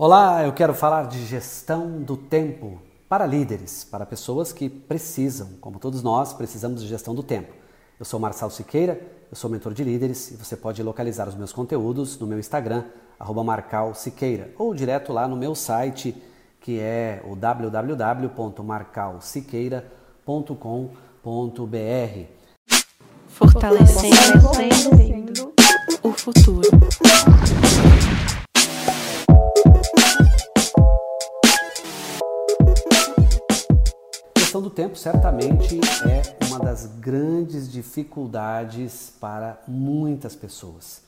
Olá, eu quero falar de gestão do tempo para líderes, para pessoas que precisam, como todos nós, precisamos de gestão do tempo. Eu sou Marçal Siqueira, eu sou mentor de líderes e você pode localizar os meus conteúdos no meu Instagram, Marcal Siqueira, ou direto lá no meu site, que é o www.marcalsiqueira.com.br. Fortalecendo o futuro. Gestão do tempo certamente é uma das grandes dificuldades para muitas pessoas,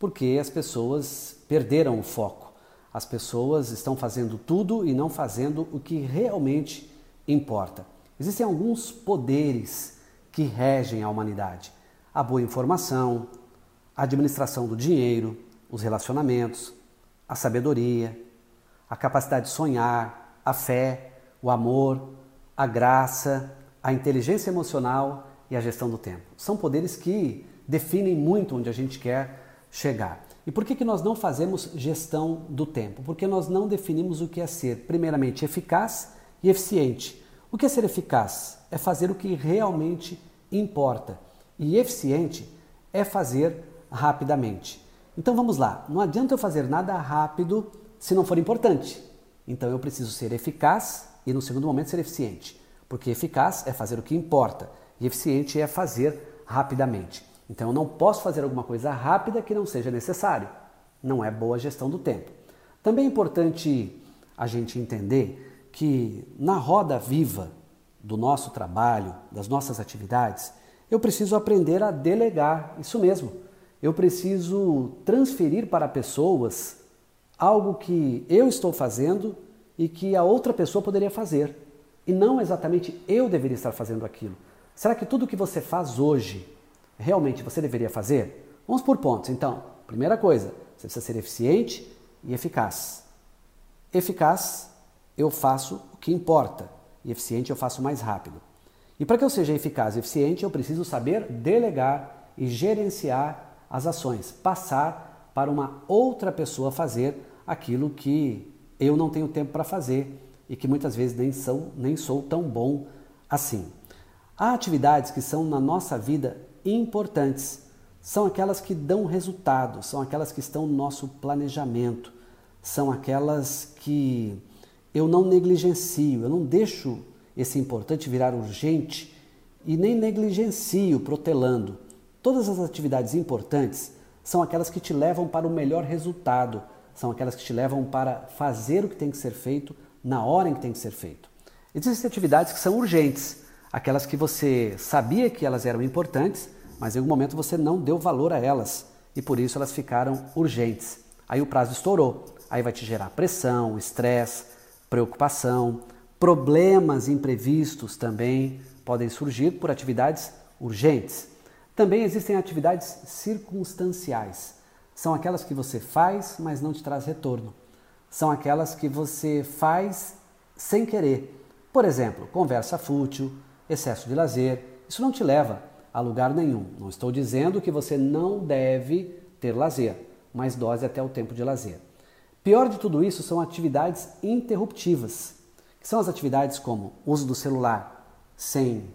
porque as pessoas perderam o foco. As pessoas estão fazendo tudo e não fazendo o que realmente importa. Existem alguns poderes que regem a humanidade: a boa informação, a administração do dinheiro, os relacionamentos, a sabedoria, a capacidade de sonhar, a fé, o amor, a graça, a inteligência emocional e a gestão do tempo. São poderes que definem muito onde a gente quer chegar. E por que, que nós não fazemos gestão do tempo? Porque nós não definimos o que é ser, primeiramente, eficaz e eficiente. O que é ser eficaz? É fazer o que realmente importa. E eficiente é fazer rapidamente. Então vamos lá, não adianta eu fazer nada rápido se não for importante. Então eu preciso ser eficaz e, no segundo momento, ser eficiente. Porque eficaz é fazer o que importa e eficiente é fazer rapidamente. Então eu não posso fazer alguma coisa rápida que não seja necessário. Não é boa gestão do tempo. Também é importante a gente entender que na roda viva do nosso trabalho, das nossas atividades, eu preciso aprender a delegar, isso mesmo. Eu preciso transferir para pessoas algo que eu estou fazendo e que a outra pessoa poderia fazer. E não exatamente eu deveria estar fazendo aquilo. Será que tudo que você faz hoje realmente você deveria fazer? Vamos por pontos. Então, primeira coisa, você precisa ser eficiente e eficaz. Eficaz, eu faço o que importa. E eficiente, eu faço mais rápido. E para que eu seja eficaz e eficiente, eu preciso saber delegar e gerenciar as ações, passar para uma outra pessoa fazer aquilo que eu não tenho tempo para fazer e que muitas vezes nem sou, nem sou tão bom assim. Há atividades que são na nossa vida importantes, são aquelas que dão resultado, são aquelas que estão no nosso planejamento, são aquelas que eu não negligencio, eu não deixo esse importante virar urgente e nem negligencio protelando. Todas as atividades importantes são aquelas que te levam para o melhor resultado, são aquelas que te levam para fazer o que tem que ser feito na hora em que tem que ser feito. Existem atividades que são urgentes, aquelas que você sabia que elas eram importantes, mas em algum momento você não deu valor a elas e por isso elas ficaram urgentes. Aí o prazo estourou, aí vai te gerar pressão, estresse, preocupação, problemas imprevistos também podem surgir por atividades urgentes. Também existem atividades circunstanciais são aquelas que você faz, mas não te traz retorno. São aquelas que você faz sem querer. Por exemplo, conversa fútil, excesso de lazer. Isso não te leva a lugar nenhum. Não estou dizendo que você não deve ter lazer, mas dose até o tempo de lazer. Pior de tudo isso são atividades interruptivas, que são as atividades como uso do celular sem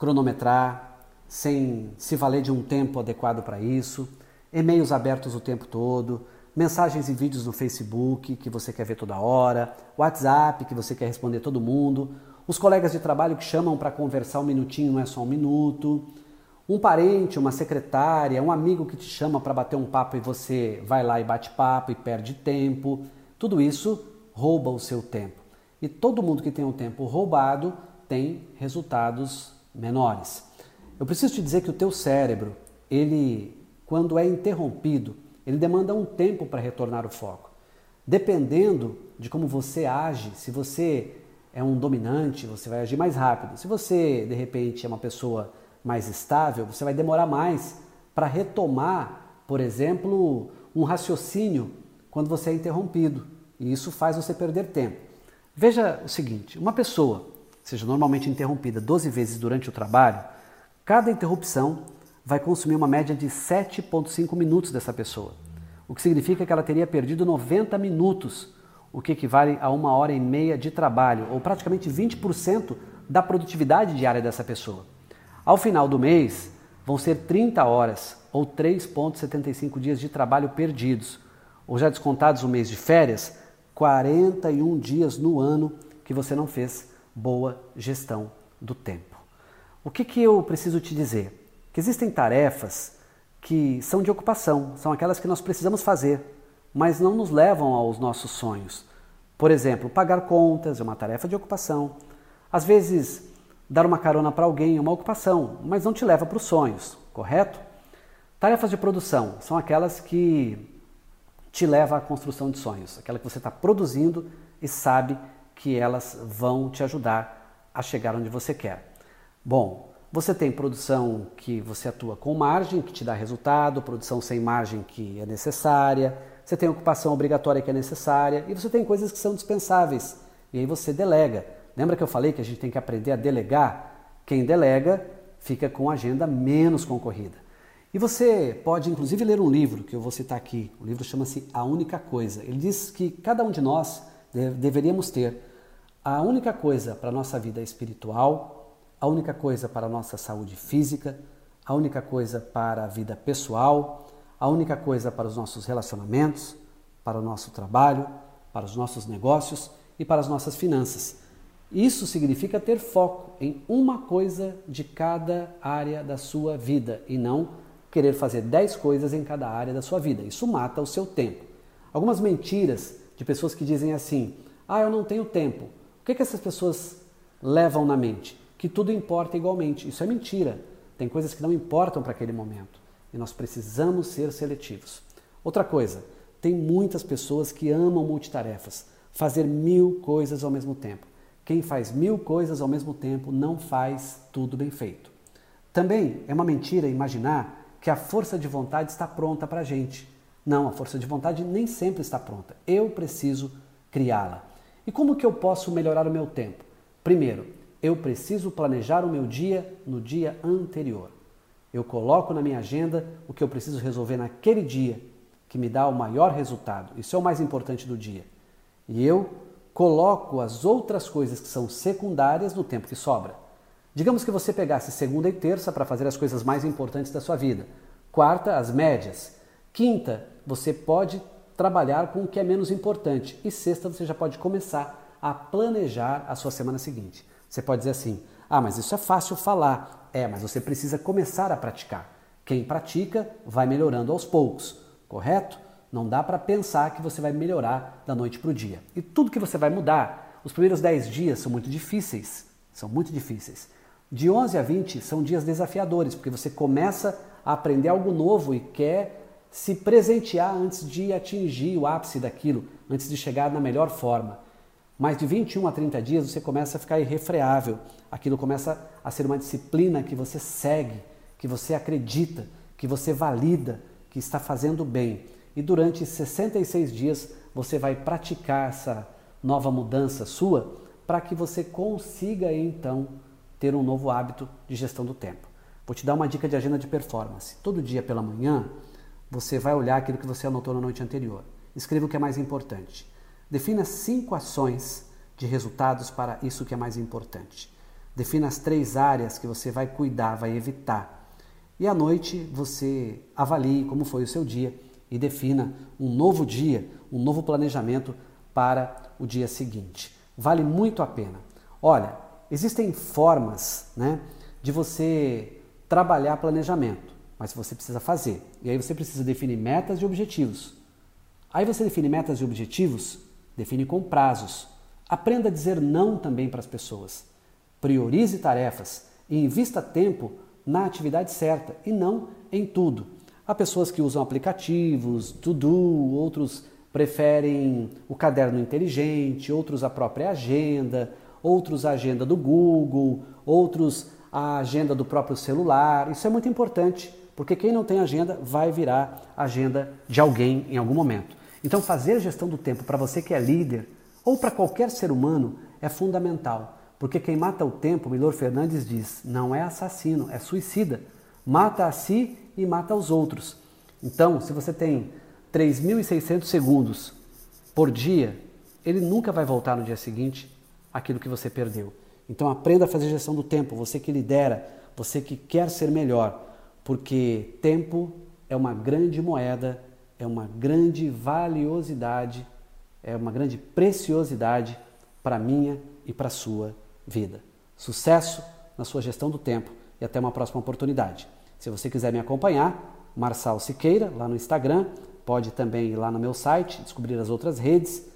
cronometrar, sem se valer de um tempo adequado para isso, e-mails abertos o tempo todo, mensagens e vídeos no Facebook que você quer ver toda hora, WhatsApp que você quer responder todo mundo, os colegas de trabalho que chamam para conversar um minutinho, não é só um minuto, um parente, uma secretária, um amigo que te chama para bater um papo e você vai lá e bate papo e perde tempo. Tudo isso rouba o seu tempo. E todo mundo que tem um tempo roubado tem resultados menores. Eu preciso te dizer que o teu cérebro, ele quando é interrompido, ele demanda um tempo para retornar o foco. Dependendo de como você age, se você é um dominante, você vai agir mais rápido. Se você, de repente, é uma pessoa mais estável, você vai demorar mais para retomar, por exemplo, um raciocínio quando você é interrompido. E isso faz você perder tempo. Veja o seguinte: uma pessoa, seja normalmente interrompida 12 vezes durante o trabalho, cada interrupção vai consumir uma média de 7,5 minutos dessa pessoa. o que significa que ela teria perdido 90 minutos, o que equivale a uma hora e meia de trabalho, ou praticamente 20% da produtividade diária dessa pessoa. Ao final do mês, vão ser 30 horas, ou 3,75 dias de trabalho perdidos, ou já descontados o mês de férias, 41 dias no ano que você não fez boa gestão do tempo. O que, que eu preciso te dizer? Que existem tarefas que são de ocupação, são aquelas que nós precisamos fazer, mas não nos levam aos nossos sonhos. Por exemplo, pagar contas é uma tarefa de ocupação. Às vezes, dar uma carona para alguém é uma ocupação, mas não te leva para os sonhos, correto? Tarefas de produção são aquelas que te levam à construção de sonhos, aquela que você está produzindo e sabe que elas vão te ajudar a chegar onde você quer. Bom, você tem produção que você atua com margem, que te dá resultado, produção sem margem que é necessária, você tem ocupação obrigatória que é necessária e você tem coisas que são dispensáveis. E aí você delega. Lembra que eu falei que a gente tem que aprender a delegar? Quem delega fica com agenda menos concorrida. E você pode inclusive ler um livro que eu vou citar aqui. O livro chama-se A Única Coisa. Ele diz que cada um de nós deveríamos ter a única coisa para a nossa vida espiritual, a única coisa para a nossa saúde física, a única coisa para a vida pessoal, a única coisa para os nossos relacionamentos, para o nosso trabalho, para os nossos negócios e para as nossas finanças. Isso significa ter foco em uma coisa de cada área da sua vida e não querer fazer dez coisas em cada área da sua vida. Isso mata o seu tempo. Algumas mentiras de pessoas que dizem assim: ah, eu não tenho tempo. O que, que essas pessoas levam na mente? Que tudo importa igualmente. Isso é mentira. Tem coisas que não importam para aquele momento e nós precisamos ser seletivos. Outra coisa, tem muitas pessoas que amam multitarefas, fazer mil coisas ao mesmo tempo. Quem faz mil coisas ao mesmo tempo não faz tudo bem feito. Também é uma mentira imaginar que a força de vontade está pronta para a gente. Não, a força de vontade nem sempre está pronta. Eu preciso criá-la. E como que eu posso melhorar o meu tempo? Primeiro, eu preciso planejar o meu dia no dia anterior. Eu coloco na minha agenda o que eu preciso resolver naquele dia, que me dá o maior resultado. Isso é o mais importante do dia. E eu coloco as outras coisas que são secundárias no tempo que sobra. Digamos que você pegasse segunda e terça para fazer as coisas mais importantes da sua vida. Quarta, as médias. Quinta, você pode trabalhar com o que é menos importante. E sexta, você já pode começar a planejar a sua semana seguinte. Você pode dizer assim: ah, mas isso é fácil falar. É, mas você precisa começar a praticar. Quem pratica vai melhorando aos poucos, correto? Não dá para pensar que você vai melhorar da noite para o dia. E tudo que você vai mudar, os primeiros 10 dias são muito difíceis. São muito difíceis. De 11 a 20 são dias desafiadores, porque você começa a aprender algo novo e quer se presentear antes de atingir o ápice daquilo, antes de chegar na melhor forma. Mais de 21 a 30 dias você começa a ficar irrefreável. Aquilo começa a ser uma disciplina que você segue, que você acredita, que você valida, que está fazendo bem. E durante 66 dias você vai praticar essa nova mudança sua para que você consiga então ter um novo hábito de gestão do tempo. Vou te dar uma dica de agenda de performance. Todo dia pela manhã você vai olhar aquilo que você anotou na noite anterior. Escreva o que é mais importante. Defina cinco ações de resultados para isso que é mais importante. Defina as três áreas que você vai cuidar, vai evitar. E à noite você avalie como foi o seu dia e defina um novo dia, um novo planejamento para o dia seguinte. Vale muito a pena. Olha, existem formas né, de você trabalhar planejamento, mas você precisa fazer. E aí você precisa definir metas e objetivos. Aí você define metas e objetivos Define com prazos. Aprenda a dizer não também para as pessoas. Priorize tarefas e invista tempo na atividade certa e não em tudo. Há pessoas que usam aplicativos, to-do, outros preferem o caderno inteligente, outros a própria agenda, outros a agenda do Google, outros a agenda do próprio celular. Isso é muito importante, porque quem não tem agenda vai virar agenda de alguém em algum momento. Então, fazer gestão do tempo para você que é líder ou para qualquer ser humano é fundamental, porque quem mata o tempo, Milor Fernandes diz, não é assassino, é suicida. Mata a si e mata os outros. Então, se você tem 3.600 segundos por dia, ele nunca vai voltar no dia seguinte aquilo que você perdeu. Então aprenda a fazer gestão do tempo, você que lidera, você que quer ser melhor, porque tempo é uma grande moeda, é uma grande valiosidade, é uma grande preciosidade para minha e para sua vida. Sucesso na sua gestão do tempo e até uma próxima oportunidade. Se você quiser me acompanhar, Marçal Siqueira, lá no Instagram, pode também ir lá no meu site, descobrir as outras redes,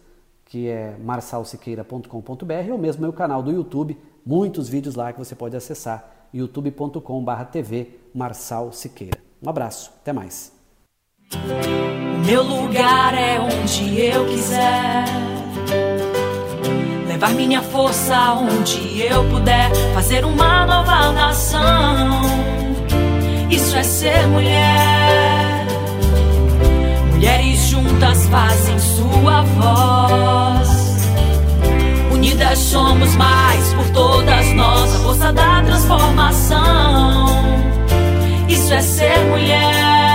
que é marsalsiqueira.com.br ou mesmo meu canal do YouTube, muitos vídeos lá que você pode acessar, youtube.com/tv Marçal Siqueira. Um abraço, até mais. O meu lugar é onde eu quiser. Levar minha força onde eu puder. Fazer uma nova nação. Isso é ser mulher. Mulheres juntas fazem sua voz. Unidas somos mais por todas nós. A força da transformação. Isso é ser mulher.